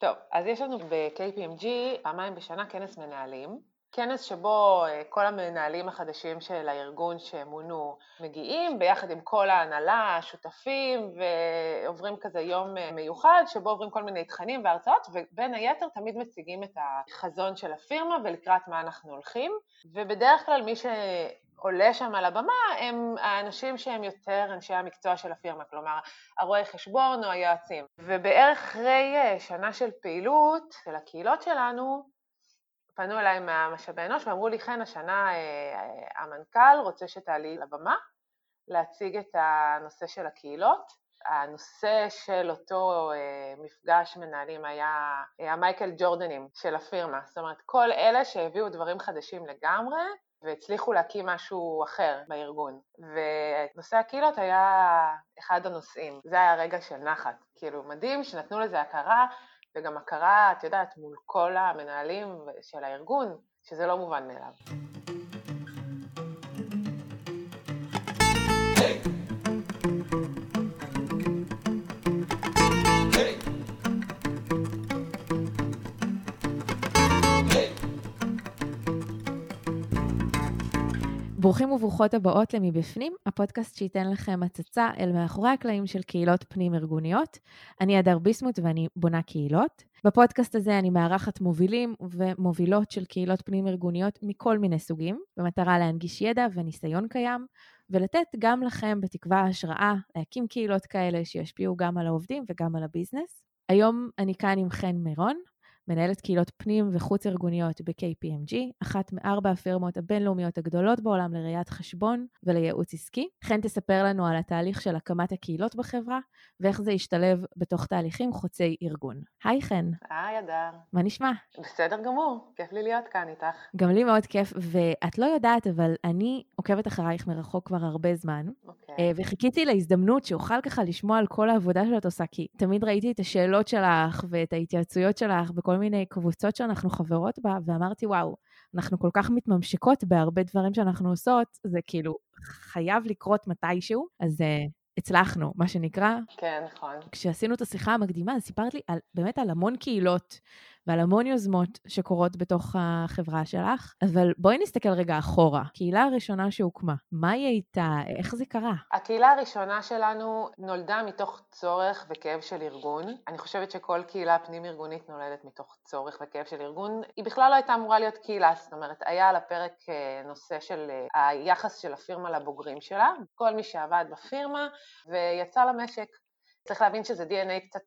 טוב, אז יש לנו ב-KPMG פעמיים בשנה כנס מנהלים. כנס שבו אה, כל המנהלים החדשים של הארגון שמונו מגיעים ביחד עם כל ההנהלה, השותפים, ועוברים כזה יום אה, מיוחד שבו עוברים כל מיני תכנים והרצאות, ובין היתר תמיד מציגים את החזון של הפירמה ולקראת מה אנחנו הולכים, ובדרך כלל מי שעולה שם על הבמה הם האנשים שהם יותר אנשי המקצוע של הפירמה, כלומר הרואי חשבון או היועצים. ובערך אחרי אה, שנה של פעילות של הקהילות שלנו, פנו אליי מהמשאבי אנוש ואמרו לי, חן, השנה אה, המנכ"ל רוצה שתעלי לבמה להציג את הנושא של הקהילות. הנושא של אותו אה, מפגש מנהלים היה המייקל ג'ורדנים של הפירמה, זאת אומרת כל אלה שהביאו דברים חדשים לגמרי והצליחו להקים משהו אחר בארגון. ונושא הקהילות היה אחד הנושאים, זה היה רגע של נחת, כאילו מדהים שנתנו לזה הכרה וגם הכרה, את יודעת, מול כל המנהלים של הארגון, שזה לא מובן מאליו. ברוכים וברוכות הבאות ל"מבפנים", הפודקאסט שייתן לכם הצצה אל מאחורי הקלעים של קהילות פנים-ארגוניות. אני הדר ביסמוט ואני בונה קהילות. בפודקאסט הזה אני מארחת מובילים ומובילות של קהילות פנים-ארגוניות מכל מיני סוגים, במטרה להנגיש ידע וניסיון קיים, ולתת גם לכם בתקווה השראה להקים קהילות כאלה שישפיעו גם על העובדים וגם על הביזנס. היום אני כאן עם חן מירון, מנהלת קהילות פנים וחוץ ארגוניות ב-KPMG, אחת מארבע הפירמות הבינלאומיות הגדולות בעולם לראיית חשבון ולייעוץ עסקי. חן תספר לנו על התהליך של הקמת הקהילות בחברה, ואיך זה ישתלב בתוך תהליכים חוצי ארגון. היי חן. היי אדר. מה נשמע? בסדר גמור, כיף לי להיות כאן איתך. גם לי מאוד כיף, ואת לא יודעת, אבל אני עוקבת אחרייך מרחוק כבר הרבה זמן, אוקיי. אה, וחיכיתי להזדמנות שאוכל ככה לשמוע על כל העבודה שאת עושה, כי תמיד ראיתי את השאלות שלך ואת ההתייעצויות שלך בכל מיני קבוצות שאנחנו חברות בה, ואמרתי, וואו, אנחנו כל כך מתממשקות בהרבה דברים שאנחנו עושות, זה כאילו חייב לקרות מתישהו, אז uh, הצלחנו, מה שנקרא. כן, נכון. כשעשינו את השיחה המקדימה, אז סיפרת לי על, באמת על המון קהילות ועל המון יוזמות שקורות בתוך החברה שלך, אבל בואי נסתכל רגע אחורה. קהילה הראשונה שהוקמה, מה היא הייתה? איך זה קרה? הקהילה הראשונה שלנו נולדה מתוך צורך וכאב של ארגון. אני חושבת שכל קהילה פנים-ארגונית נולדת מתוך צורך וכאב של ארגון. היא בכלל לא הייתה אמורה להיות קהילה, זאת אומרת, היה על הפרק אה, נושא של אה, היחס של הפירמה לבוגרים שלה, כל מי שעבד בפירמה ויצא למשק. צריך להבין שזה DNA קצת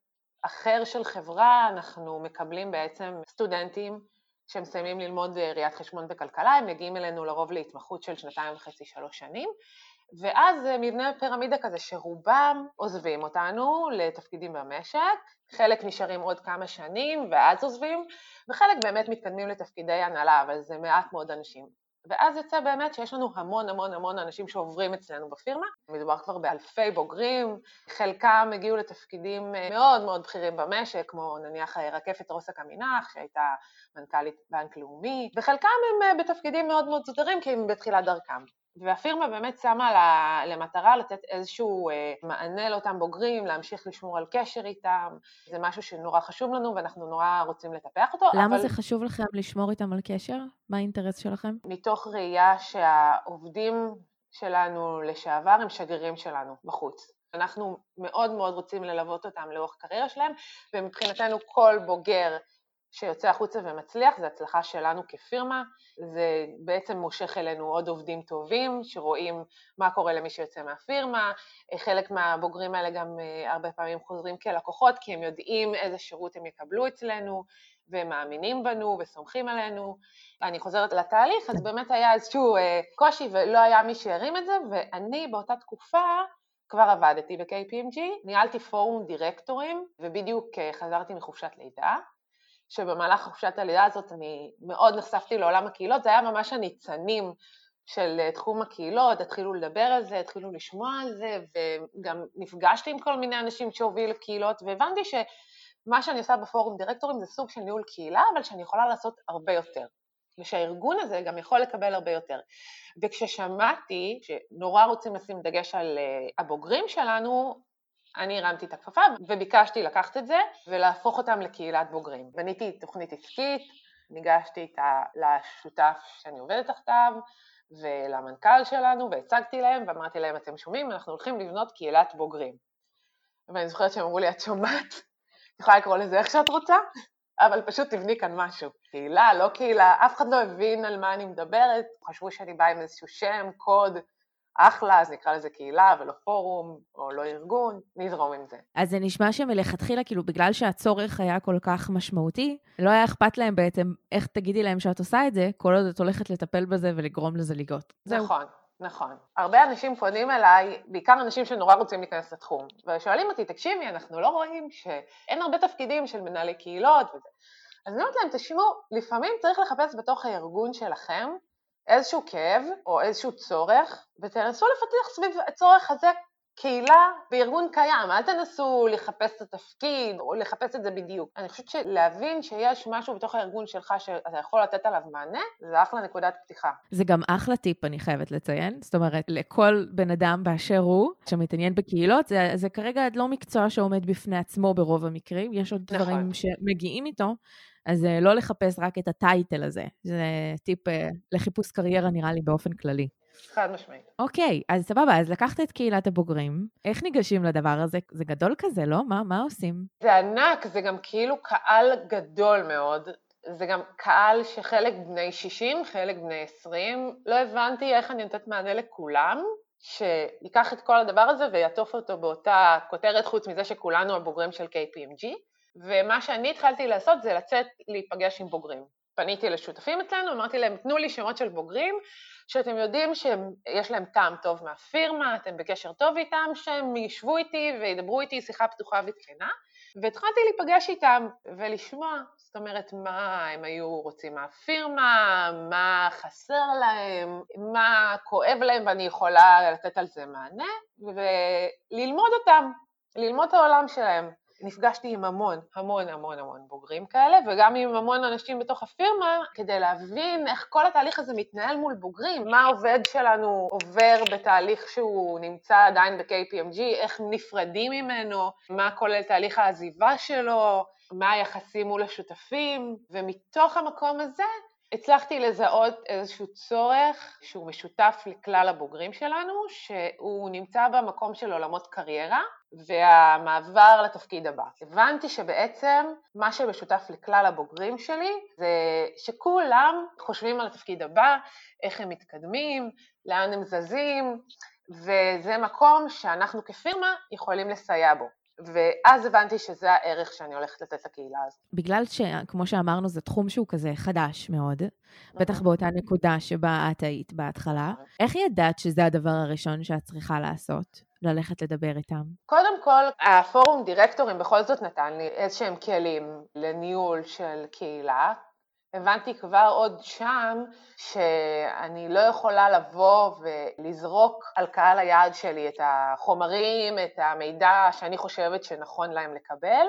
אחר של חברה, אנחנו מקבלים בעצם סטודנטים שמסיימים ללמוד אה, ראיית חשבון וכלכלה, הם מגיעים אלינו לרוב להתמחות של שנתיים וחצי, שלוש שנים, ואז אה, מבנה פירמידה כזה שרובם עוזבים אותנו לתפקידים במשק, חלק נשארים עוד כמה שנים ואז עוזבים, וחלק באמת מתקדמים לתפקידי הנהלה, אבל זה מעט מאוד אנשים. ואז יוצא באמת שיש לנו המון המון המון אנשים שעוברים אצלנו בפירמה, מדובר כבר באלפי בוגרים, חלקם הגיעו לתפקידים אה, מאוד מאוד בכירים במשק, כמו נניח רקפת רוסק עמינח, שהייתה מנכ"לית בנק לאומי, וחלקם הם אה, בתפקידים מאוד מאוד זוטרים כי הם בתחילת דרכם. והפירמה באמת שמה לה, למטרה לתת איזשהו אה, מענה לאותם בוגרים, להמשיך לשמור על קשר איתם, זה משהו שנורא חשוב לנו ואנחנו נורא רוצים לטפח אותו. למה אבל... זה חשוב לכם לשמור איתם על קשר? מה האינטרס שלכם? מתוך ראייה שהעובדים שלנו לשעבר הם שגרירים שלנו בחוץ. אנחנו מאוד מאוד רוצים ללוות אותם לאורך קריירה שלהם, ומבחינתנו כל בוגר שיוצא החוצה ומצליח, זה הצלחה שלנו כפירמה, זה בעצם מושך אלינו עוד עובדים טובים שרואים מה קורה למי שיוצא מהפירמה, חלק מהבוגרים האלה גם אה, הרבה פעמים חוזרים כלקוחות כי הם יודעים איזה שירות הם יקבלו אצלנו והם מאמינים בנו וסומכים עלינו. אני חוזרת לתהליך, אז באמת היה איזשהו אה, קושי ולא היה מי שירים את זה, ואני באותה תקופה כבר עבדתי ב-KPMG, ניהלתי פורום דירקטורים ובדיוק אה, חזרתי מחופשת לידה. שבמהלך חופשת הלידה הזאת אני מאוד נחשפתי לעולם הקהילות, זה היה ממש הניצנים של אה, תחום הקהילות, התחילו לדבר על זה, התחילו לשמוע על זה, וגם נפגשתי עם כל מיני אנשים שהובילו קהילות, והבנתי שמה שאני עושה בפורום דירקטורים זה סוג של ניהול קהילה, אבל שאני יכולה לעשות הרבה יותר. ושהארגון הזה גם יכול לקבל הרבה יותר. וכששמעתי שנורא רוצים לשים דגש על אה, הבוגרים שלנו, אני הרמתי את הכפפה וביקשתי לקחת את זה ולהפוך אותם לקהילת בוגרים. בניתי תוכנית עסקית, ניגשתי איתה לשותף שאני עובדת תחתיו ולמנכ"ל שלנו והצגתי להם ואמרתי להם, אתם שומעים, אנחנו הולכים לבנות קהילת בוגרים. ואני זוכרת שהם אמרו לי, את שומעת? את יכולה לקרוא לזה איך שאת רוצה, אבל פשוט תבני כאן משהו. קהילה, לא קהילה, אף אחד לא הבין על מה אני מדברת, חשבו שאני באה עם איזשהו שם, קוד, אחלה, אז נקרא לזה קהילה ולא פורום, או לא ארגון, נזרום עם זה. אז זה נשמע שמלכתחילה, כאילו, בגלל שהצורך היה כל כך משמעותי, לא היה אכפת להם בעצם איך תגידי להם שאת עושה את זה, כל עוד את הולכת לטפל בזה ולגרום לזה לגאות. נכון. נכון. הרבה אנשים פונים אליי, בעיקר אנשים שנורא רוצים להיכנס לתחום, ושואלים אותי, תקשיבי, אנחנו לא רואים שאין הרבה תפקידים של מנהלי קהילות וזה. אז אני אומרת להם, תשמעו, לפעמים צריך לחפש בתוך הארגון שלכם איזשהו כאב או איזשהו צורך, ותנסו לפתח סביב הצורך הזה קהילה בארגון קיים, אל תנסו לחפש את התפקיד או לחפש את זה בדיוק. אני חושבת שלהבין שיש משהו בתוך הארגון שלך שאתה יכול לתת עליו מענה, זה אחלה נקודת פתיחה. זה גם אחלה טיפ, אני חייבת לציין. זאת אומרת, לכל בן אדם באשר הוא, שמתעניין בקהילות, זה, זה כרגע לא מקצוע שעומד בפני עצמו ברוב המקרים, יש עוד נכון. דברים שמגיעים איתו. אז אה, לא לחפש רק את הטייטל הזה, זה טיפ אה, לחיפוש קריירה נראה לי באופן כללי. חד משמעית. אוקיי, אז סבבה, אז לקחת את קהילת הבוגרים, איך ניגשים לדבר הזה? זה גדול כזה, לא? מה, מה עושים? זה ענק, זה גם כאילו קהל גדול מאוד. זה גם קהל שחלק בני 60, חלק בני 20. לא הבנתי איך אני נותנת מענה לכולם, שיקח את כל הדבר הזה ויעטוף אותו באותה כותרת, חוץ מזה שכולנו הבוגרים של KPMG. ומה שאני התחלתי לעשות זה לצאת להיפגש עם בוגרים. פניתי לשותפים אצלנו, אמרתי להם, תנו לי שמות של בוגרים שאתם יודעים שיש להם טעם טוב מהפירמה, אתם בקשר טוב איתם, שהם ישבו איתי וידברו איתי שיחה פתוחה וכנה, והתחלתי להיפגש איתם ולשמוע, זאת אומרת, מה הם היו רוצים מהפירמה, מה חסר להם, מה כואב להם ואני יכולה לתת על זה מענה, וללמוד אותם, ללמוד את העולם שלהם. נפגשתי עם המון, המון המון המון בוגרים כאלה, וגם עם המון אנשים בתוך הפירמה, כדי להבין איך כל התהליך הזה מתנהל מול בוגרים, מה העובד שלנו עובר בתהליך שהוא נמצא עדיין ב-KPMG, איך נפרדים ממנו, מה כולל תהליך העזיבה שלו, מה היחסים מול השותפים, ומתוך המקום הזה הצלחתי לזהות איזשהו צורך שהוא משותף לכלל הבוגרים שלנו, שהוא נמצא במקום של עולמות קריירה והמעבר לתפקיד הבא. הבנתי שבעצם מה שמשותף לכלל הבוגרים שלי זה שכולם חושבים על התפקיד הבא, איך הם מתקדמים, לאן הם זזים, וזה מקום שאנחנו כפירמה יכולים לסייע בו. ואז הבנתי שזה הערך שאני הולכת לתת לקהילה הזאת. בגלל שכמו שאמרנו, זה תחום שהוא כזה חדש מאוד, בטח באותה נקודה שבה את היית בהתחלה, איך ידעת שזה הדבר הראשון שאת צריכה לעשות? ללכת לדבר איתם? קודם כל, הפורום דירקטורים בכל זאת נתן לי איזשהם כלים לניהול של קהילה, הבנתי כבר עוד שם שאני לא יכולה לבוא ולזרוק על קהל היעד שלי את החומרים, את המידע שאני חושבת שנכון להם לקבל.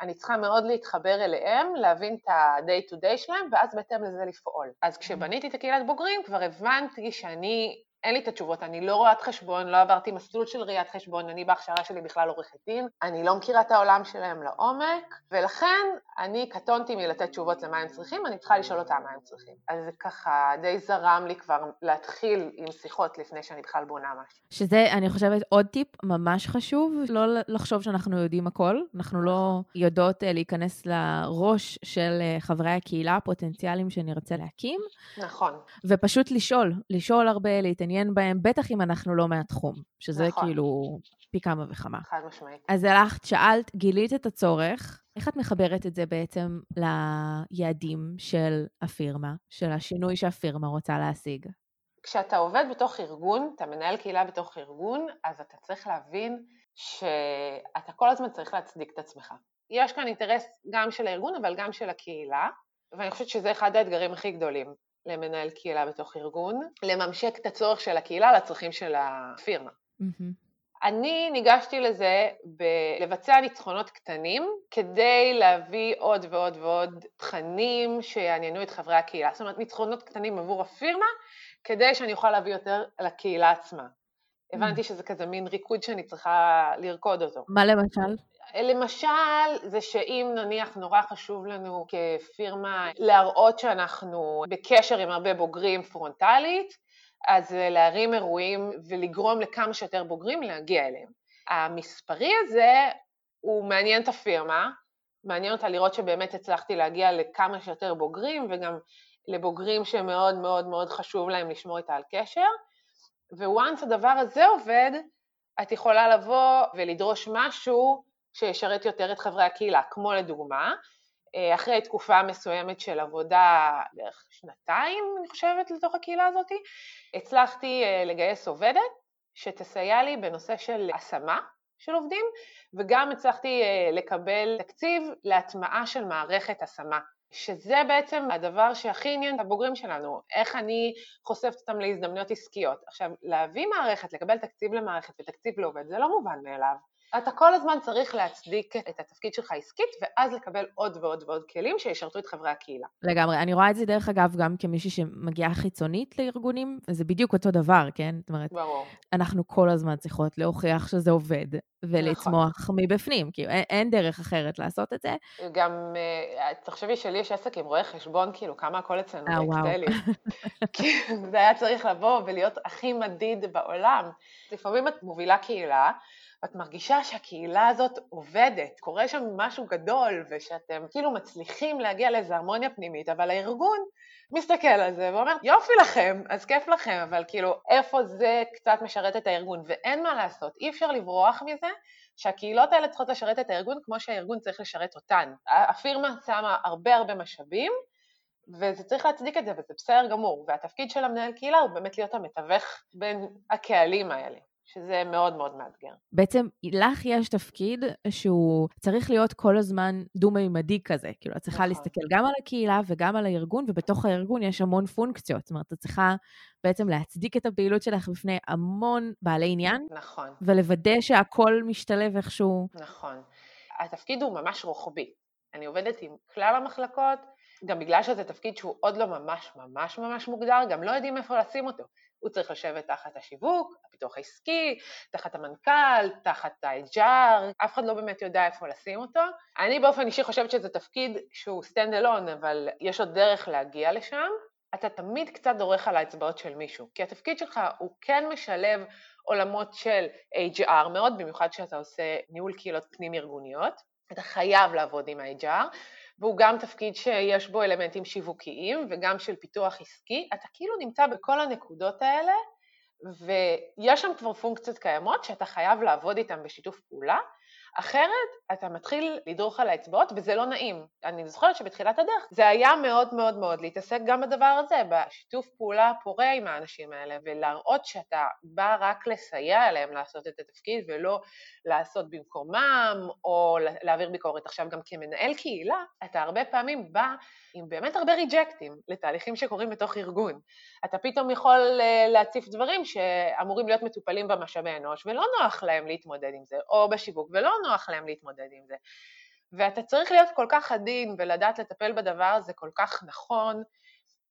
אני צריכה מאוד להתחבר אליהם, להבין את ה-day to day שלהם, ואז בהתאם לזה לפעול. אז כשבניתי את הקהילת בוגרים, כבר הבנתי שאני אין לי את התשובות, אני לא רואת חשבון, לא עברתי מסלול של ראיית חשבון, אני בהכשרה שלי בכלל עורכת דין, אני לא מכירה את העולם שלהם לעומק, ולכן אני קטונתי מלתת תשובות למה הם צריכים, אני צריכה לשאול אותם מה הם צריכים. אז זה ככה די זרם לי כבר להתחיל עם שיחות לפני שאני בכלל בונה משהו. שזה, אני חושבת, עוד טיפ ממש חשוב, לא לחשוב שאנחנו יודעים הכל, אנחנו לא יודעות אה, להיכנס לראש של אה, חברי הקהילה הפוטנציאליים שנרצה להקים. נכון. ופשוט לשאול, לשאול הרבה, להתעניין. להתעניין בהם, בטח אם אנחנו לא מהתחום, שזה נכון. כאילו פי כמה וכמה. חד משמעית. אז הלכת, שאלת, גילית את הצורך, איך את מחברת את זה בעצם ליעדים של הפירמה, של השינוי שהפירמה רוצה להשיג? כשאתה עובד בתוך ארגון, אתה מנהל קהילה בתוך ארגון, אז אתה צריך להבין שאתה כל הזמן צריך להצדיק את עצמך. יש כאן אינטרס גם של הארגון, אבל גם של הקהילה, ואני חושבת שזה אחד האתגרים הכי גדולים. למנהל קהילה בתוך ארגון, לממשק את הצורך של הקהילה לצרכים של הפירמה. Mm-hmm. אני ניגשתי לזה בלבצע ניצחונות קטנים כדי להביא עוד ועוד ועוד תכנים שיעניינו את חברי הקהילה. זאת אומרת, ניצחונות קטנים עבור הפירמה כדי שאני אוכל להביא יותר לקהילה עצמה. הבנתי שזה כזה מין ריקוד שאני צריכה לרקוד אותו. מה למשל? למשל, זה שאם נניח נורא חשוב לנו כפירמה להראות שאנחנו בקשר עם הרבה בוגרים פרונטלית, אז להרים אירועים ולגרום לכמה שיותר בוגרים להגיע אליהם. המספרי הזה הוא מעניין את הפירמה, מעניין אותה לראות שבאמת הצלחתי להגיע לכמה שיותר בוגרים וגם לבוגרים שמאוד מאוד מאוד חשוב להם לשמור איתה על קשר, וואנס הדבר הזה עובד, את יכולה לבוא ולדרוש משהו שישרת יותר את חברי הקהילה, כמו לדוגמה, אה, אחרי תקופה מסוימת של עבודה, בערך שנתיים, אני חושבת, לתוך הקהילה הזאת, הצלחתי אה, לגייס עובדת שתסייע לי בנושא של השמה של עובדים, וגם הצלחתי אה, לקבל תקציב להטמעה של מערכת השמה שזה בעצם הדבר שהכי עניין את הבוגרים שלנו, איך אני חושפת אותם להזדמנויות עסקיות. עכשיו, להביא מערכת, לקבל תקציב למערכת ותקציב לעובד, זה לא מובן מאליו. אתה כל הזמן צריך להצדיק את התפקיד שלך עסקית, ואז לקבל עוד ועוד ועוד כלים שישרתו את חברי הקהילה. לגמרי. אני רואה את זה, דרך אגב, גם כמישהי שמגיעה חיצונית לארגונים, זה בדיוק אותו דבר, כן? זאת אומרת, ברור. אנחנו כל הזמן צריכות להוכיח שזה עובד, ולצמוח נכון. מבפנים, כי אין, אין דרך אחרת לעשות את זה. גם, אה, תחשבי שלי יש עסק עם רואה חשבון, כאילו, כמה הכל אצלנו באקסלים. כי זה היה צריך לבוא ולהיות הכי מדיד בעולם. לפעמים את מובילה קהילה, ואת מרגישה שהקהילה הזאת עובדת, קורה שם משהו גדול, ושאתם כאילו מצליחים להגיע לאיזו הרמוניה פנימית, אבל הארגון מסתכל על זה ואומר, יופי לכם, אז כיף לכם, אבל כאילו, איפה זה קצת משרת את הארגון? ואין מה לעשות, אי אפשר לברוח מזה שהקהילות האלה צריכות לשרת את הארגון כמו שהארגון צריך לשרת אותן. הפירמה שמה הרבה הרבה משאבים, וזה צריך להצדיק את זה, וזה בסדר גמור. והתפקיד של המנהל קהילה הוא באמת להיות המתווך בין הקהלים האלה. שזה מאוד מאוד מאתגר. בעצם לך יש תפקיד שהוא צריך להיות כל הזמן דו-מימדי כזה. כאילו, את צריכה נכון. להסתכל גם על הקהילה וגם על הארגון, ובתוך הארגון יש המון פונקציות. זאת אומרת, את צריכה בעצם להצדיק את הפעילות שלך בפני המון בעלי עניין. נכון. ולוודא שהכל משתלב איכשהו. נכון. התפקיד הוא ממש רוחבי. אני עובדת עם כלל המחלקות, גם בגלל שזה תפקיד שהוא עוד לא ממש ממש ממש מוגדר, גם לא יודעים איפה לשים אותו. הוא צריך לשבת תחת השיווק, הפיתוח העסקי, תחת המנכ"ל, תחת ה-HR, אף אחד לא באמת יודע איפה לשים אותו. אני באופן אישי חושבת שזה תפקיד שהוא stand alone, אבל יש עוד דרך להגיע לשם. אתה תמיד קצת דורך על האצבעות של מישהו, כי התפקיד שלך הוא כן משלב עולמות של HR מאוד, במיוחד כשאתה עושה ניהול קהילות פנים-ארגוניות, אתה חייב לעבוד עם ה-HR, והוא גם תפקיד שיש בו אלמנטים שיווקיים וגם של פיתוח עסקי, אתה כאילו נמצא בכל הנקודות האלה, ויש שם כבר פונקציות קיימות שאתה חייב לעבוד איתן בשיתוף פעולה, אחרת אתה מתחיל לדרוך על האצבעות וזה לא נעים. אני זוכרת שבתחילת הדרך זה היה מאוד מאוד מאוד להתעסק גם בדבר הזה, בשיתוף פעולה פורה עם האנשים האלה ולהראות שאתה בא רק לסייע להם לעשות את התפקיד ולא לעשות במקומם או להעביר ביקורת. עכשיו גם כמנהל קהילה אתה הרבה פעמים בא עם באמת הרבה ריג'קטים לתהליכים שקורים בתוך ארגון. אתה פתאום יכול אה, להציף דברים שאמורים להיות מטופלים במשאבי אנוש ולא נוח להם להתמודד עם זה, או בשיווק ולא נוח להם להתמודד עם זה. ואתה צריך להיות כל כך עדין ולדעת לטפל בדבר הזה כל כך נכון,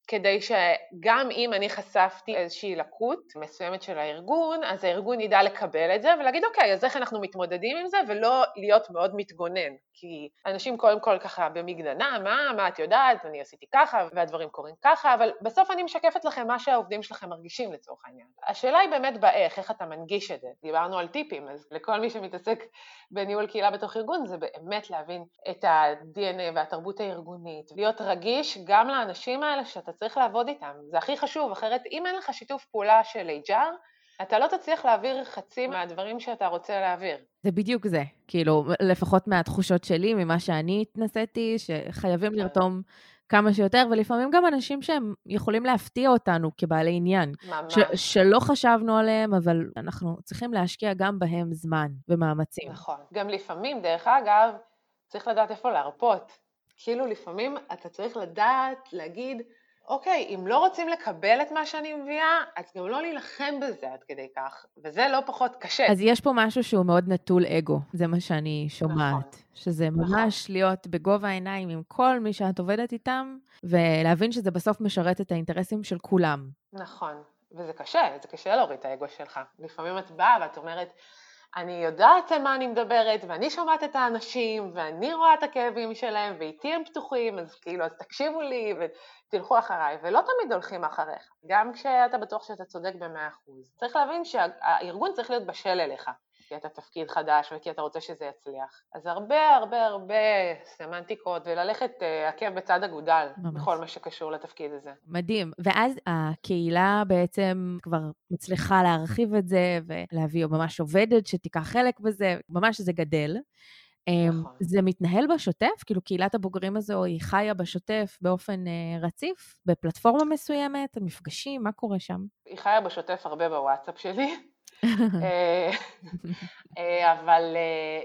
כדי שגם אם אני חשפתי איזושהי לקות מסוימת של הארגון, אז הארגון ידע לקבל את זה ולהגיד, אוקיי, אז איך אנחנו מתמודדים עם זה, ולא להיות מאוד מתגונן. כי אנשים קודם כל ככה במגננה, מה, מה את יודעת, אני עשיתי ככה, והדברים קורים ככה, אבל בסוף אני משקפת לכם מה שהעובדים שלכם מרגישים לצורך העניין. השאלה היא באמת באיך, איך אתה מנגיש את זה. דיברנו על טיפים, אז לכל מי שמתעסק בניהול קהילה בתוך ארגון, זה באמת להבין את ה-DNA והתרבות הארגונית, להיות רגיש גם לאנשים האלה שאתה צריך לעבוד איתם, זה הכי חשוב, אחרת אם אין לך שיתוף פעולה של HR, אתה לא תצליח להעביר חצי מהדברים שאתה רוצה להעביר. זה בדיוק זה, כאילו, לפחות מהתחושות שלי, ממה שאני התנסיתי, שחייבים כן. לרתום כמה שיותר, ולפעמים גם אנשים שהם יכולים להפתיע אותנו כבעלי עניין. ממש. ש- שלא חשבנו עליהם, אבל אנחנו צריכים להשקיע גם בהם זמן ומאמצים. נכון. גם לפעמים, דרך אגב, צריך לדעת איפה להרפות. כאילו לפעמים אתה צריך לדעת, להגיד, אוקיי, אם לא רוצים לקבל את מה שאני מביאה, אז גם לא להילחם בזה עד כדי כך, וזה לא פחות קשה. אז יש פה משהו שהוא מאוד נטול אגו, זה מה שאני שומעת. נכון. שזה ממש נכון. להיות בגובה העיניים עם כל מי שאת עובדת איתם, ולהבין שזה בסוף משרת את האינטרסים של כולם. נכון. וזה קשה, זה קשה להוריד את האגו שלך. לפעמים את באה ואת אומרת, אני יודעת על מה אני מדברת, ואני שומעת את האנשים, ואני רואה את הכאבים שלהם, ואיתי הם פתוחים, אז כאילו, אז תקשיבו לי ותלכו אחריי, ולא תמיד הולכים אחריך, גם כשאתה בטוח שאתה צודק במאה אחוז. צריך להבין שהארגון צריך להיות בשל אליך. כי אתה תפקיד חדש וכי אתה רוצה שזה יצליח. אז הרבה הרבה הרבה סמנטיקות וללכת uh, עקב בצד אגודל ממש. בכל מה שקשור לתפקיד הזה. מדהים. ואז הקהילה בעצם כבר מצליחה להרחיב את זה ולהביא ממש עובדת שתיקח חלק בזה, ממש זה גדל. אמ, נכון. זה מתנהל בשוטף? כאילו קהילת הבוגרים הזו היא חיה בשוטף באופן uh, רציף? בפלטפורמה מסוימת? המפגשים? מה קורה שם? היא חיה בשוטף הרבה בוואטסאפ שלי. אה, אה, אבל אה,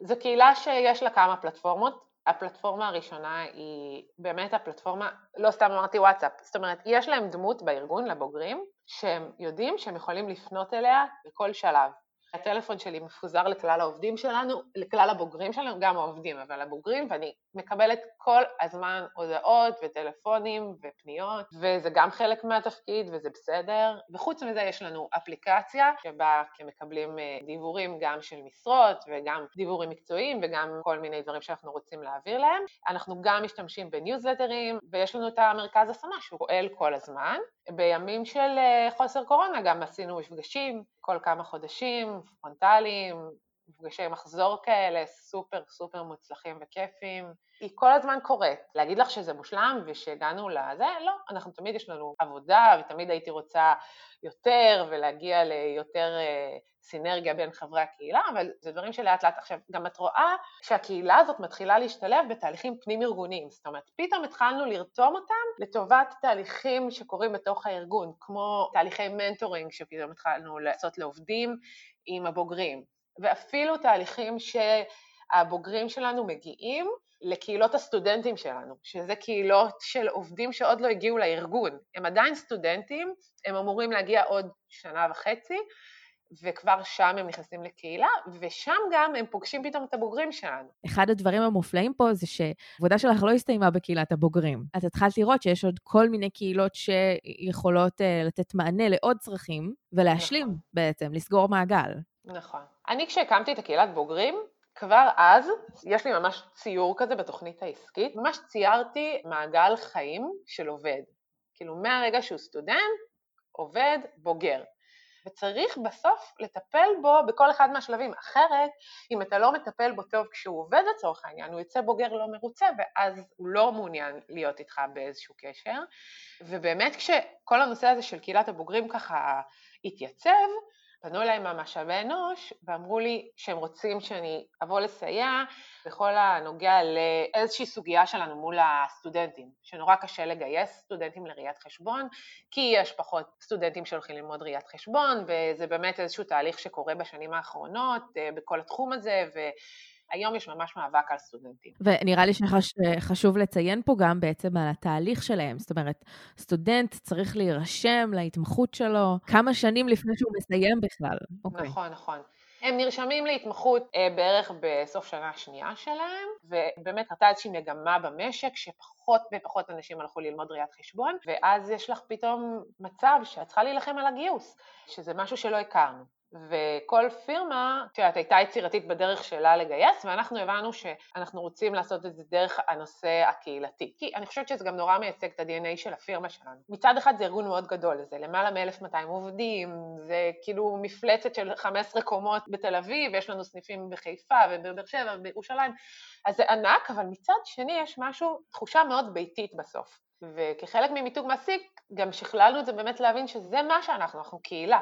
זו קהילה שיש לה כמה פלטפורמות. הפלטפורמה הראשונה היא באמת הפלטפורמה, לא סתם אמרתי וואטסאפ, זאת אומרת, יש להם דמות בארגון לבוגרים, שהם יודעים שהם יכולים לפנות אליה בכל שלב. הטלפון שלי מפוזר לכלל העובדים שלנו, לכלל הבוגרים שלנו, גם העובדים, אבל הבוגרים, ואני מקבלת כל הזמן הודעות וטלפונים ופניות, וזה גם חלק מהתפקיד וזה בסדר. וחוץ מזה יש לנו אפליקציה שבה מקבלים אה, דיבורים גם של משרות וגם דיבורים מקצועיים וגם כל מיני דברים שאנחנו רוצים להעביר להם. אנחנו גם משתמשים בניוזלטרים ויש לנו את המרכז השמה שהוא פועל כל הזמן. בימים של אה, חוסר קורונה גם עשינו מפגשים כל כמה חודשים, פרונטליים, מפגשי מחזור כאלה, סופר סופר מוצלחים וכיפים. היא כל הזמן קורית. להגיד לך שזה מושלם ושהגענו לזה? לא, אנחנו תמיד יש לנו עבודה ותמיד הייתי רוצה יותר ולהגיע ליותר אה, סינרגיה בין חברי הקהילה, אבל זה דברים שלאט לאט עכשיו, גם את רואה שהקהילה הזאת מתחילה להשתלב בתהליכים פנים ארגוניים, זאת אומרת, פתאום התחלנו לרתום אותם לטובת תהליכים שקורים בתוך הארגון, כמו תהליכי מנטורינג שפתאום התחלנו לעשות לעובדים עם הבוגרים, ואפילו תהליכים שהבוגרים שלנו מגיעים לקהילות הסטודנטים שלנו, שזה קהילות של עובדים שעוד לא הגיעו לארגון. הם עדיין סטודנטים, הם אמורים להגיע עוד שנה וחצי, וכבר שם הם נכנסים לקהילה, ושם גם הם פוגשים פתאום את הבוגרים שלנו. אחד הדברים המופלאים פה זה שעבודה שלך לא הסתיימה בקהילת הבוגרים. את התחלת לראות שיש עוד כל מיני קהילות שיכולות uh, לתת מענה לעוד צרכים, ולהשלים נכון. בעצם, לסגור מעגל. נכון. אני כשהקמתי את הקהילת בוגרים, כבר אז, יש לי ממש ציור כזה בתוכנית העסקית, ממש ציירתי מעגל חיים של עובד. כאילו מהרגע שהוא סטודנט, עובד, בוגר. וצריך בסוף לטפל בו בכל אחד מהשלבים, אחרת אם אתה לא מטפל בו טוב כשהוא עובד לצורך העניין, הוא יוצא בוגר לא מרוצה ואז הוא לא מעוניין להיות איתך באיזשהו קשר. ובאמת כשכל הנושא הזה של קהילת הבוגרים ככה התייצב, פנו אליי מהמשאבי אנוש ואמרו לי שהם רוצים שאני אבוא לסייע בכל הנוגע לאיזושהי סוגיה שלנו מול הסטודנטים, שנורא קשה לגייס סטודנטים לראיית חשבון, כי יש פחות סטודנטים שהולכים ללמוד ראיית חשבון, וזה באמת איזשהו תהליך שקורה בשנים האחרונות אה, בכל התחום הזה, ו... היום יש ממש מאבק על סטודנטים. ונראה לי שחשוב לציין פה גם בעצם על התהליך שלהם. זאת אומרת, סטודנט צריך להירשם להתמחות שלו כמה שנים לפני שהוא מסיים בכלל. אוקיי. נכון, נכון. הם נרשמים להתמחות אה, בערך בסוף שנה השנייה שלהם, ובאמת הייתה איזושהי מגמה במשק שפחות ופחות אנשים הלכו ללמוד ראיית חשבון, ואז יש לך פתאום מצב שאת צריכה להילחם על הגיוס, שזה משהו שלא הכרנו. וכל פירמה, את יודעת, הייתה יצירתית בדרך שלה לגייס, ואנחנו הבנו שאנחנו רוצים לעשות את זה דרך הנושא הקהילתי. כי אני חושבת שזה גם נורא מייצג את ה-DNA של הפירמה שלנו. מצד אחד זה ארגון מאוד גדול, זה למעלה מ-1200 עובדים, זה כאילו מפלצת של 15 קומות בתל אביב, יש לנו סניפים בחיפה ובבאר שבע ובירושלים, אז זה ענק, אבל מצד שני יש משהו, תחושה מאוד ביתית בסוף. וכחלק ממיתוג מעסיק, גם שכללנו את זה באמת להבין שזה מה שאנחנו, אנחנו קהילה.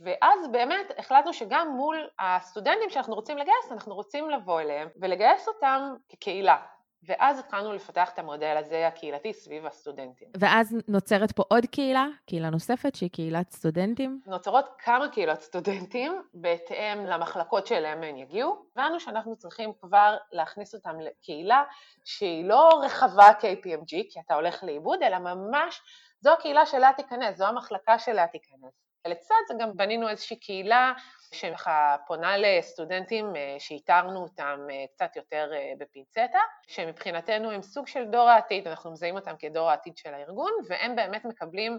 ואז באמת החלטנו שגם מול הסטודנטים שאנחנו רוצים לגייס, אנחנו רוצים לבוא אליהם ולגייס אותם כקהילה. ואז התחלנו לפתח את המודל הזה הקהילתי סביב הסטודנטים. ואז נוצרת פה עוד קהילה, קהילה נוספת שהיא קהילת סטודנטים? נוצרות כמה קהילות סטודנטים בהתאם למחלקות שאליהם הן יגיעו. הבנו שאנחנו צריכים כבר להכניס אותם לקהילה שהיא לא רחבה KPMG, כי אתה הולך לאיבוד, אלא ממש זו הקהילה שאליה תיכנס, זו המחלקה שאליה תיכנס. לצד זה גם בנינו איזושהי קהילה שככה פונה לסטודנטים אה, שאיתרנו אותם אה, קצת יותר אה, בפינצטה, שמבחינתנו הם סוג של דור העתיד, אנחנו מזהים אותם כדור העתיד של הארגון, והם באמת מקבלים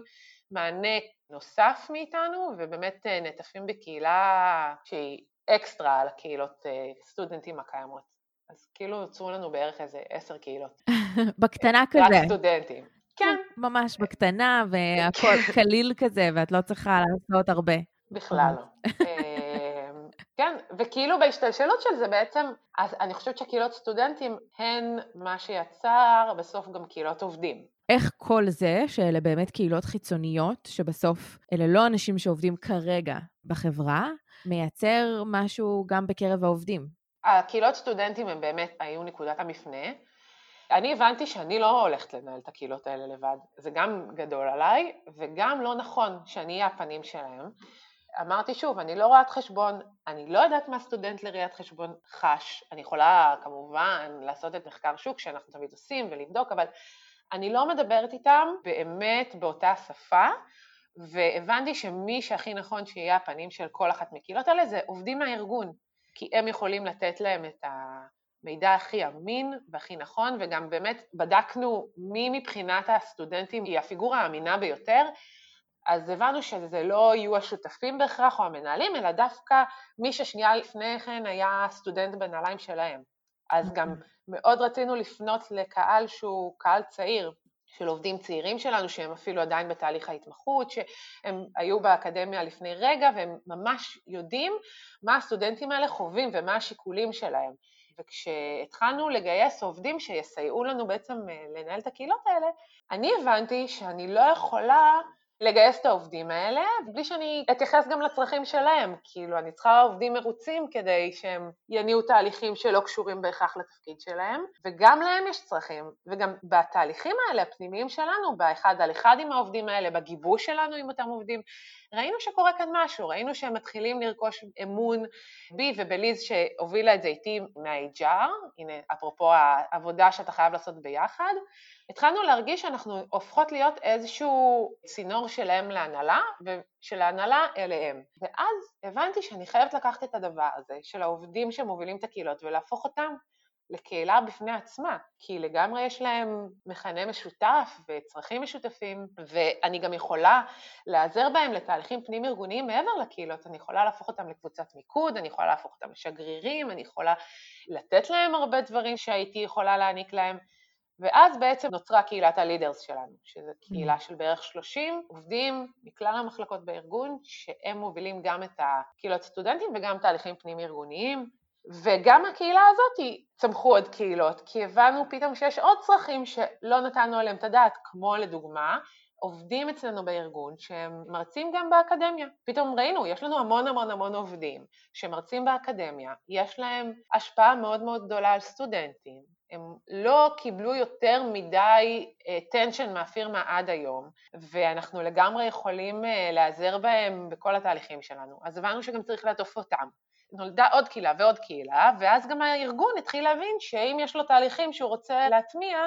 מענה נוסף מאיתנו, ובאמת נטפים בקהילה שהיא אקסטרה על הקהילות סטודנטים הקיימות. אז כאילו נוצרו לנו בערך איזה עשר קהילות. בקטנה כזה. רק סטודנטים. כן. ממש בקטנה, והכל קליל כזה, ואת לא צריכה לעשות הרבה. בכלל לא. כן, וכאילו בהשתלשלות של זה בעצם, אז אני חושבת שקהילות סטודנטים הן מה שיצר בסוף גם קהילות עובדים. איך כל זה, שאלה באמת קהילות חיצוניות, שבסוף אלה לא אנשים שעובדים כרגע בחברה, מייצר משהו גם בקרב העובדים? הקהילות סטודנטים הם באמת היו נקודת המפנה. אני הבנתי שאני לא הולכת לנהל את הקהילות האלה לבד, זה גם גדול עליי, וגם לא נכון שאני אהיה הפנים שלהם. אמרתי שוב, אני לא רואת חשבון, אני לא יודעת מה סטודנט לראיית חשבון חש, אני יכולה כמובן לעשות את מחקר שוק שאנחנו תמיד עושים ולבדוק, אבל אני לא מדברת איתם באמת באותה שפה, והבנתי שמי שהכי נכון שיהיה הפנים של כל אחת מקהילות האלה זה עובדים מהארגון, כי הם יכולים לתת להם את המידע הכי אמין והכי נכון, וגם באמת בדקנו מי מבחינת הסטודנטים היא הפיגורה האמינה ביותר, אז הבנו שזה לא יהיו השותפים בהכרח או המנהלים, אלא דווקא מי ששנייה לפני כן היה סטודנט בנעליים שלהם. אז גם אוקיי. מאוד רצינו לפנות לקהל שהוא קהל צעיר, של עובדים צעירים שלנו, שהם אפילו עדיין בתהליך ההתמחות, שהם היו באקדמיה לפני רגע והם ממש יודעים מה הסטודנטים האלה חווים ומה השיקולים שלהם. וכשהתחלנו לגייס עובדים שיסייעו לנו בעצם אה, לנהל את הקהילות האלה, אני הבנתי שאני לא יכולה לגייס את העובדים האלה, בלי שאני אתייחס גם לצרכים שלהם, כאילו אני צריכה עובדים מרוצים כדי שהם יניעו תהליכים שלא קשורים בהכרח לתפקיד שלהם, וגם להם יש צרכים, וגם בתהליכים האלה, הפנימיים שלנו, באחד על אחד עם העובדים האלה, בגיבוש שלנו עם אותם עובדים, ראינו שקורה כאן משהו, ראינו שהם מתחילים לרכוש אמון בי ובליז שהובילה את זה איתי מה-HR, הנה אפרופו העבודה שאתה חייב לעשות ביחד, התחלנו להרגיש שאנחנו הופכות להיות איזשהו צינור שלהם להנהלה ושל ההנהלה אליהם. ואז הבנתי שאני חייבת לקחת את הדבר הזה של העובדים שמובילים את הקהילות ולהפוך אותם לקהילה בפני עצמה, כי לגמרי יש להם מכנה משותף וצרכים משותפים, ואני גם יכולה להיעזר בהם לתהליכים פנים-ארגוניים מעבר לקהילות, אני יכולה להפוך אותם לקבוצת מיקוד, אני יכולה להפוך אותם לשגרירים, אני יכולה לתת להם הרבה דברים שהייתי יכולה להעניק להם, ואז בעצם נוצרה קהילת הלידרס שלנו, שזו קהילה של בערך 30 עובדים מכלל המחלקות בארגון, שהם מובילים גם את הקהילות סטודנטים וגם תהליכים פנים-ארגוניים, וגם הקהילה הזאת צמחו עוד קהילות, כי הבנו פתאום שיש עוד צרכים שלא נתנו עליהם את הדעת, כמו לדוגמה, עובדים אצלנו בארגון שהם מרצים גם באקדמיה. פתאום ראינו, יש לנו המון המון המון עובדים שמרצים באקדמיה, יש להם השפעה מאוד מאוד גדולה על סטודנטים, הם לא קיבלו יותר מדי טנשן אה, מהפירמה עד היום, ואנחנו לגמרי יכולים אה, להיעזר בהם בכל התהליכים שלנו. אז הבנו שגם צריך לעטוף אותם. נולדה עוד קהילה ועוד קהילה, ואז גם הארגון התחיל להבין שאם יש לו תהליכים שהוא רוצה להטמיע,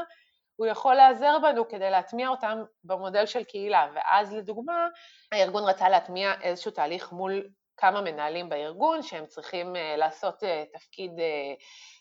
הוא יכול להיעזר בנו כדי להטמיע אותם במודל של קהילה. ואז לדוגמה, הארגון רצה להטמיע איזשהו תהליך מול כמה מנהלים בארגון שהם צריכים אה, לעשות אה, תפקיד אה,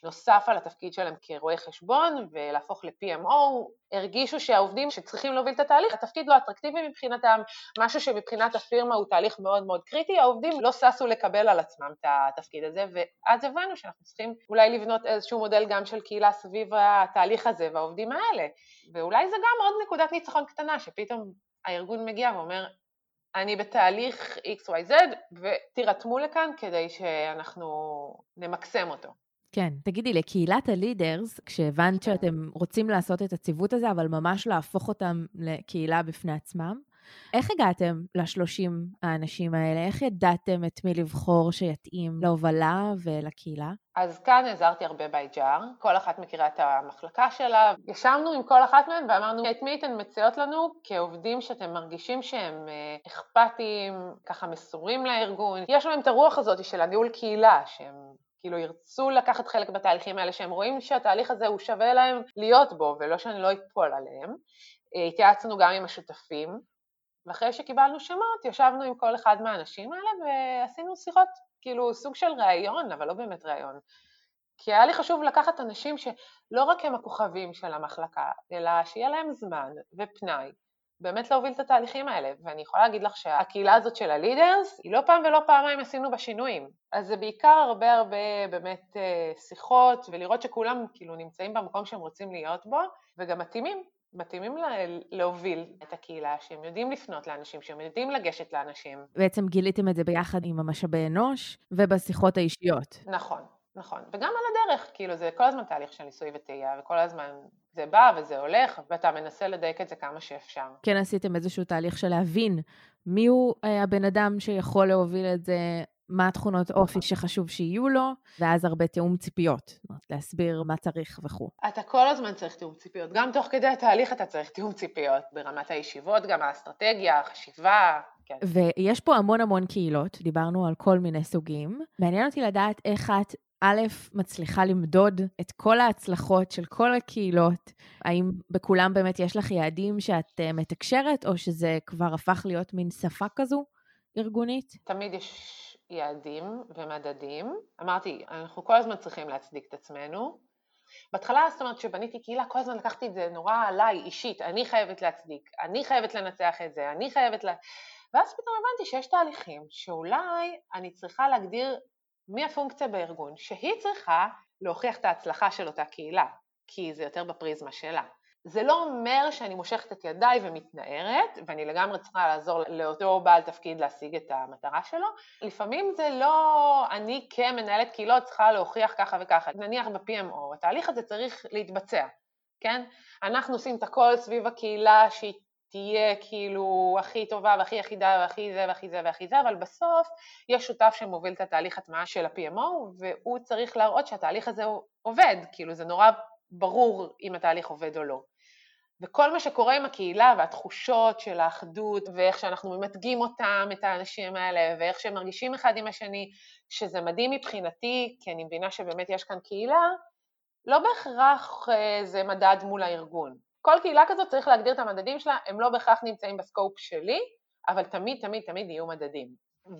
נוסף על התפקיד שלהם כרואי חשבון ולהפוך ל-PMO, הרגישו שהעובדים שצריכים להוביל את התהליך, התפקיד לא אטרקטיבי מבחינתם, משהו שמבחינת הפירמה הוא תהליך מאוד מאוד קריטי, העובדים לא ששו לקבל על עצמם את התפקיד הזה, ואז הבנו שאנחנו צריכים אולי לבנות איזשהו מודל גם של קהילה סביב התהליך הזה והעובדים האלה, ואולי זה גם עוד נקודת ניצחון קטנה, שפתאום הארגון מגיע ואומר, אני בתהליך XYZ ותירתמו לכאן כדי שאנחנו נמקסם אותו. כן, תגידי, לקהילת הלידרס, כשהבנת כן. שאתם רוצים לעשות את הציוות הזה, אבל ממש להפוך אותם לקהילה בפני עצמם, איך הגעתם ל-30 האנשים האלה? איך ידעתם את מי לבחור שיתאים להובלה ולקהילה? אז כאן עזרתי הרבה ב-HR, כל אחת מכירה את המחלקה שלה. ישבנו עם כל אחת מהן ואמרנו, את מי אתן מציעות לנו כעובדים שאתם מרגישים שהם אה, אכפתיים, ככה מסורים לארגון. יש להם את הרוח הזאת של הניהול קהילה, שהם כאילו ירצו לקחת חלק בתהליכים האלה, שהם רואים שהתהליך הזה הוא שווה להם להיות בו, ולא שאני לא אפול עליהם. אה, התייעצנו גם עם השותפים, ואחרי שקיבלנו שמות, ישבנו עם כל אחד מהאנשים האלה ועשינו שיחות, כאילו סוג של ראיון, אבל לא באמת ראיון. כי היה לי חשוב לקחת אנשים שלא רק הם הכוכבים של המחלקה, אלא שיהיה להם זמן ופנאי, באמת להוביל את התהליכים האלה. ואני יכולה להגיד לך שהקהילה הזאת של הלידרס, היא לא פעם ולא פעמיים עשינו בה שינויים. אז זה בעיקר הרבה הרבה באמת אה, שיחות, ולראות שכולם כאילו נמצאים במקום שהם רוצים להיות בו, וגם מתאימים. מתאימים להוביל את הקהילה, שהם יודעים לפנות לאנשים, שהם יודעים לגשת לאנשים. בעצם גיליתם את זה ביחד עם המשאבי אנוש ובשיחות האישיות. נכון, נכון. וגם על הדרך, כאילו זה כל הזמן תהליך של ניסוי וטעייה, וכל הזמן זה בא וזה הולך, ואתה מנסה לדייק את זה כמה שאפשר. כן עשיתם איזשהו תהליך של להבין מיהו אה, הבן אדם שיכול להוביל את זה, מה התכונות אופי שחשוב שיהיו לו, ואז הרבה תיאום ציפיות, זאת אומרת, להסביר מה צריך וכו'. אתה כל הזמן צריך תיאום ציפיות, גם תוך כדי התהליך אתה צריך תיאום ציפיות, ברמת הישיבות, גם האסטרטגיה, החשיבה, כן. ויש פה המון המון קהילות, דיברנו על כל מיני סוגים. מעניין אותי לדעת איך את א', מצליחה למדוד את כל ההצלחות של כל הקהילות? האם בכולם באמת יש לך יעדים שאת uh, מתקשרת, או שזה כבר הפך להיות מין שפה כזו ארגונית? תמיד יש יעדים ומדדים. אמרתי, אנחנו כל הזמן צריכים להצדיק את עצמנו. בהתחלה, זאת אומרת, כשבניתי קהילה, כל הזמן לקחתי את זה נורא עליי, אישית, אני חייבת להצדיק, אני חייבת לנצח את זה, אני חייבת ל... ואז פתאום הבנתי שיש תהליכים שאולי אני צריכה להגדיר מי הפונקציה בארגון, שהיא צריכה להוכיח את ההצלחה של אותה קהילה, כי זה יותר בפריזמה שלה. זה לא אומר שאני מושכת את ידיי ומתנערת, ואני לגמרי צריכה לעזור לאותו בעל תפקיד להשיג את המטרה שלו. לפעמים זה לא אני כמנהלת קהילות צריכה להוכיח ככה וככה. נניח ב-PMO, התהליך הזה צריך להתבצע, כן? אנחנו עושים את הכל סביב הקהילה שהיא תהיה כאילו הכי טובה והכי יחידה והכי זה והכי זה והכי זה, אבל בסוף יש שותף שמוביל את התהליך הטמעה של ה-PMO, והוא צריך להראות שהתהליך הזה עובד, כאילו זה נורא ברור אם התהליך עובד או לא. וכל מה שקורה עם הקהילה והתחושות של האחדות ואיך שאנחנו ממתגים אותם, את האנשים האלה, ואיך שהם מרגישים אחד עם השני, שזה מדהים מבחינתי, כי אני מבינה שבאמת יש כאן קהילה, לא בהכרח אה, זה מדד מול הארגון. כל קהילה כזאת צריך להגדיר את המדדים שלה, הם לא בהכרח נמצאים בסקופ שלי, אבל תמיד תמיד תמיד יהיו מדדים.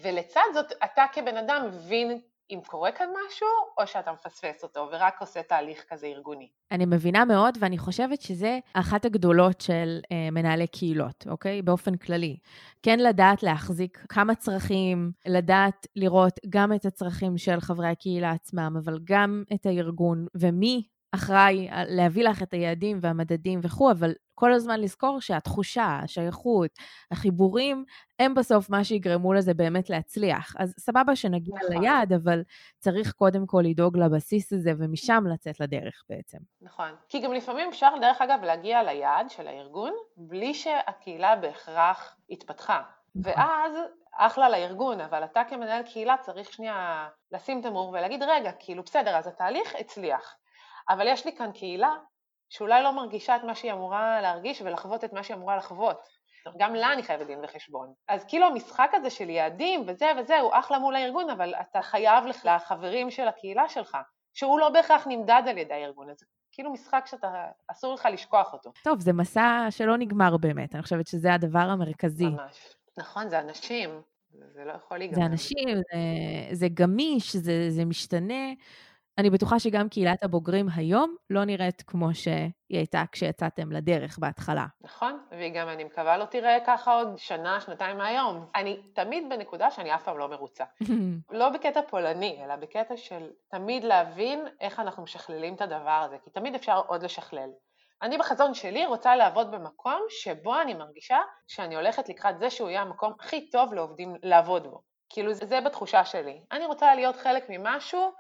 ולצד זאת, אתה כבן אדם מבין אם קורה כאן משהו, או שאתה מפספס אותו ורק עושה תהליך כזה ארגוני. אני מבינה מאוד, ואני חושבת שזה אחת הגדולות של אה, מנהלי קהילות, אוקיי? באופן כללי. כן לדעת להחזיק כמה צרכים, לדעת לראות גם את הצרכים של חברי הקהילה עצמם, אבל גם את הארגון, ומי אחראי להביא לך את היעדים והמדדים וכו', אבל כל הזמן לזכור שהתחושה, השייכות, החיבורים, הם בסוף מה שיגרמו לזה באמת להצליח. אז סבבה שנגיע נכון. ליעד, אבל צריך קודם כל לדאוג לבסיס הזה ומשם לצאת לדרך בעצם. נכון. כי גם לפעמים אפשר, דרך אגב, להגיע ליעד של הארגון בלי שהקהילה בהכרח התפתחה. נכון. ואז אחלה לארגון, אבל אתה כמנהל קהילה צריך שנייה לשים תמרור ולהגיד, רגע, כאילו בסדר, אז התהליך הצליח. אבל יש לי כאן קהילה שאולי לא מרגישה את מה שהיא אמורה להרגיש ולחוות את מה שהיא אמורה לחוות. גם לה אני חייבת דין וחשבון. אז כאילו המשחק הזה של יעדים וזה וזה הוא אחלה מול הארגון, אבל אתה חייב לחברים של הקהילה שלך, שהוא לא בהכרח נמדד על ידי הארגון, אז כאילו משחק שאתה, אסור לך לשכוח אותו. טוב, זה מסע שלא נגמר באמת, אני חושבת שזה הדבר המרכזי. ממש. נכון, זה אנשים, זה לא יכול להיגמר. זה אנשים, זה, זה גמיש, זה, זה משתנה. אני בטוחה שגם קהילת הבוגרים היום לא נראית כמו שהיא הייתה כשיצאתם לדרך בהתחלה. נכון, והיא גם, אני מקווה, לא תראה ככה עוד שנה, שנתיים מהיום. אני תמיד בנקודה שאני אף פעם לא מרוצה. לא בקטע פולני, אלא בקטע של תמיד להבין איך אנחנו משכללים את הדבר הזה, כי תמיד אפשר עוד לשכלל. אני בחזון שלי רוצה לעבוד במקום שבו אני מרגישה שאני הולכת לקראת זה שהוא יהיה המקום הכי טוב לעובדים לעבוד בו. כאילו זה בתחושה שלי. אני רוצה להיות חלק ממשהו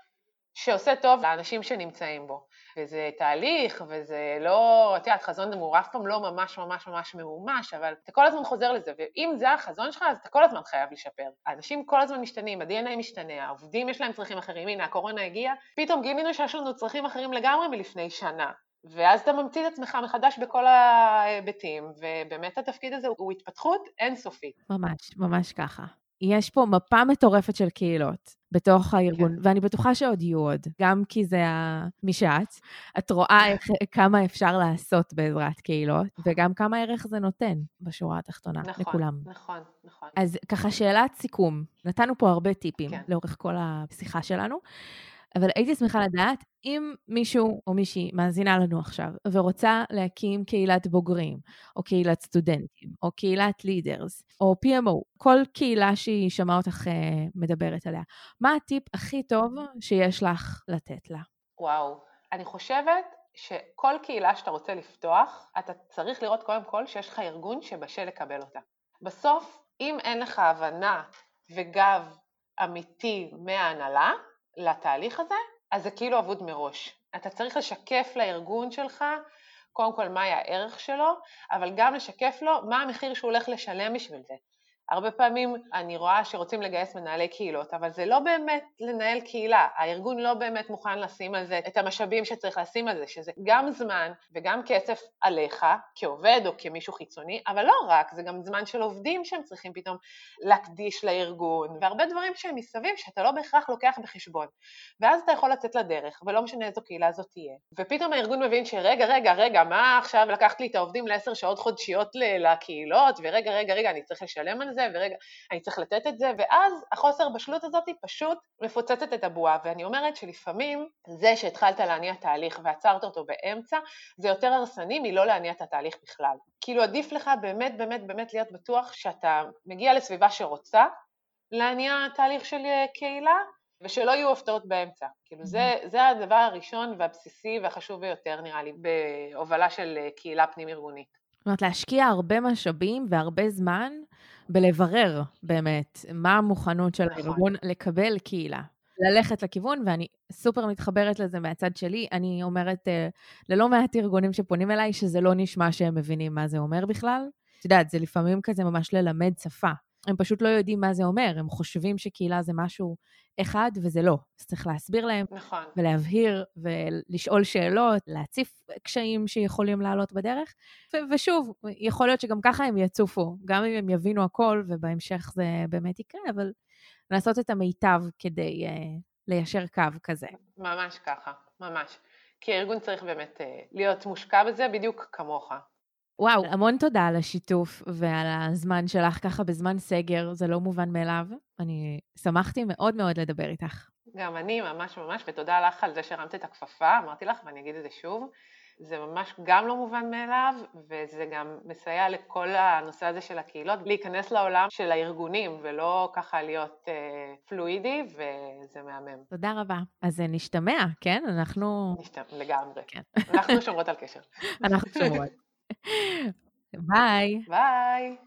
שעושה טוב לאנשים שנמצאים בו. וזה תהליך, וזה לא, את יודעת, חזון הוא אף פעם לא ממש ממש ממש ממומש, אבל אתה כל הזמן חוזר לזה, ואם זה החזון שלך, אז אתה כל הזמן חייב לשפר. האנשים כל הזמן משתנים, ה-DNA משתנה, העובדים יש להם צרכים אחרים, הנה הקורונה הגיעה, פתאום גילינו שיש לנו צרכים אחרים לגמרי מלפני שנה. ואז אתה ממציא את עצמך מחדש בכל ההיבטים, ובאמת התפקיד הזה הוא התפתחות אינסופית. ממש, ממש ככה. יש פה מפה מטורפת של קהילות בתוך הארגון, כן. ואני בטוחה שעוד יהיו עוד, גם כי זה מי שאת. את רואה איך, כמה אפשר לעשות בעזרת קהילות, וגם כמה ערך זה נותן בשורה התחתונה נכון, לכולם. נכון, נכון. אז ככה שאלת סיכום, נתנו פה הרבה טיפים כן. לאורך כל השיחה שלנו. אבל הייתי שמחה לדעת אם מישהו או מישהי מאזינה לנו עכשיו ורוצה להקים קהילת בוגרים, או קהילת סטודנטים, או קהילת לידרס, או PMO, כל קהילה שהיא שמעה אותך uh, מדברת עליה, מה הטיפ הכי טוב שיש לך לתת לה? וואו, אני חושבת שכל קהילה שאתה רוצה לפתוח, אתה צריך לראות קודם כל שיש לך ארגון שבשל לקבל אותה. בסוף, אם אין לך הבנה וגב אמיתי מההנהלה לתהליך הזה, אז זה כאילו אבוד מראש. אתה צריך לשקף לארגון שלך קודם כל מהי הערך שלו, אבל גם לשקף לו מה המחיר שהוא הולך לשלם בשביל זה. הרבה פעמים אני רואה שרוצים לגייס מנהלי קהילות, אבל זה לא באמת לנהל קהילה, הארגון לא באמת מוכן לשים על זה את המשאבים שצריך לשים על זה, שזה גם זמן וגם כסף עליך, כעובד או כמישהו חיצוני, אבל לא רק, זה גם זמן של עובדים שהם צריכים פתאום להקדיש לארגון, והרבה דברים שהם מסביב שאתה לא בהכרח לוקח בחשבון. ואז אתה יכול לצאת לדרך, ולא משנה איזו קהילה זאת תהיה. ופתאום הארגון מבין שרגע, רגע, רגע, מה עכשיו לקחת לי את העובדים לעשר שעות חודשיות לקהילות, ורגע, רגע, רגע, אני צריך לשלם על זה, ורגע, אני צריך לתת את זה, ואז החוסר בשלות הזאת פשוט מפוצצת את הבועה, ואני אומרת שלפעמים זה שהתחלת להניע תהליך ועצרת אותו באמצע, זה יותר הרסני מלא להניע את התהליך בכלל. כאילו עדיף לך באמת באמת באמת להיות בטוח שאתה מגיע לסביבה שרוצה להניע תהליך של קהילה, ושלא יהיו הפתעות באמצע. כאילו זה, זה הדבר הראשון והבסיסי והחשוב ביותר נראה לי בהובלה של קהילה פנים-ארגונית. זאת אומרת, להשקיע הרבה משאבים והרבה זמן בלברר באמת מה המוכנות של נכון. הארגון לקבל קהילה. ללכת לכיוון, ואני סופר מתחברת לזה מהצד שלי. אני אומרת uh, ללא מעט ארגונים שפונים אליי, שזה לא נשמע שהם מבינים מה זה אומר בכלל. את יודעת, זה לפעמים כזה ממש ללמד שפה. הם פשוט לא יודעים מה זה אומר, הם חושבים שקהילה זה משהו אחד, וזה לא. אז צריך להסביר להם, נכון. ולהבהיר, ולשאול שאלות, להציף קשיים שיכולים לעלות בדרך. ו- ושוב, יכול להיות שגם ככה הם יצופו, גם אם הם יבינו הכל, ובהמשך זה באמת יקרה, אבל לעשות את המיטב כדי uh, ליישר קו כזה. ממש ככה, ממש. כי הארגון צריך באמת uh, להיות מושקע בזה בדיוק כמוך. וואו, המון תודה על השיתוף ועל הזמן שלך ככה בזמן סגר, זה לא מובן מאליו. אני שמחתי מאוד מאוד לדבר איתך. גם אני, ממש ממש, ותודה לך על זה שהרמת את הכפפה, אמרתי לך ואני אגיד את זה שוב. זה ממש גם לא מובן מאליו, וזה גם מסייע לכל הנושא הזה של הקהילות, להיכנס לעולם של הארגונים, ולא ככה להיות אה, פלואידי, וזה מהמם. תודה רבה. אז נשתמע, כן? אנחנו... נשתמע, לגמרי. כן. אנחנו שומרות על קשר. אנחנו שומרות. Bye. Bye.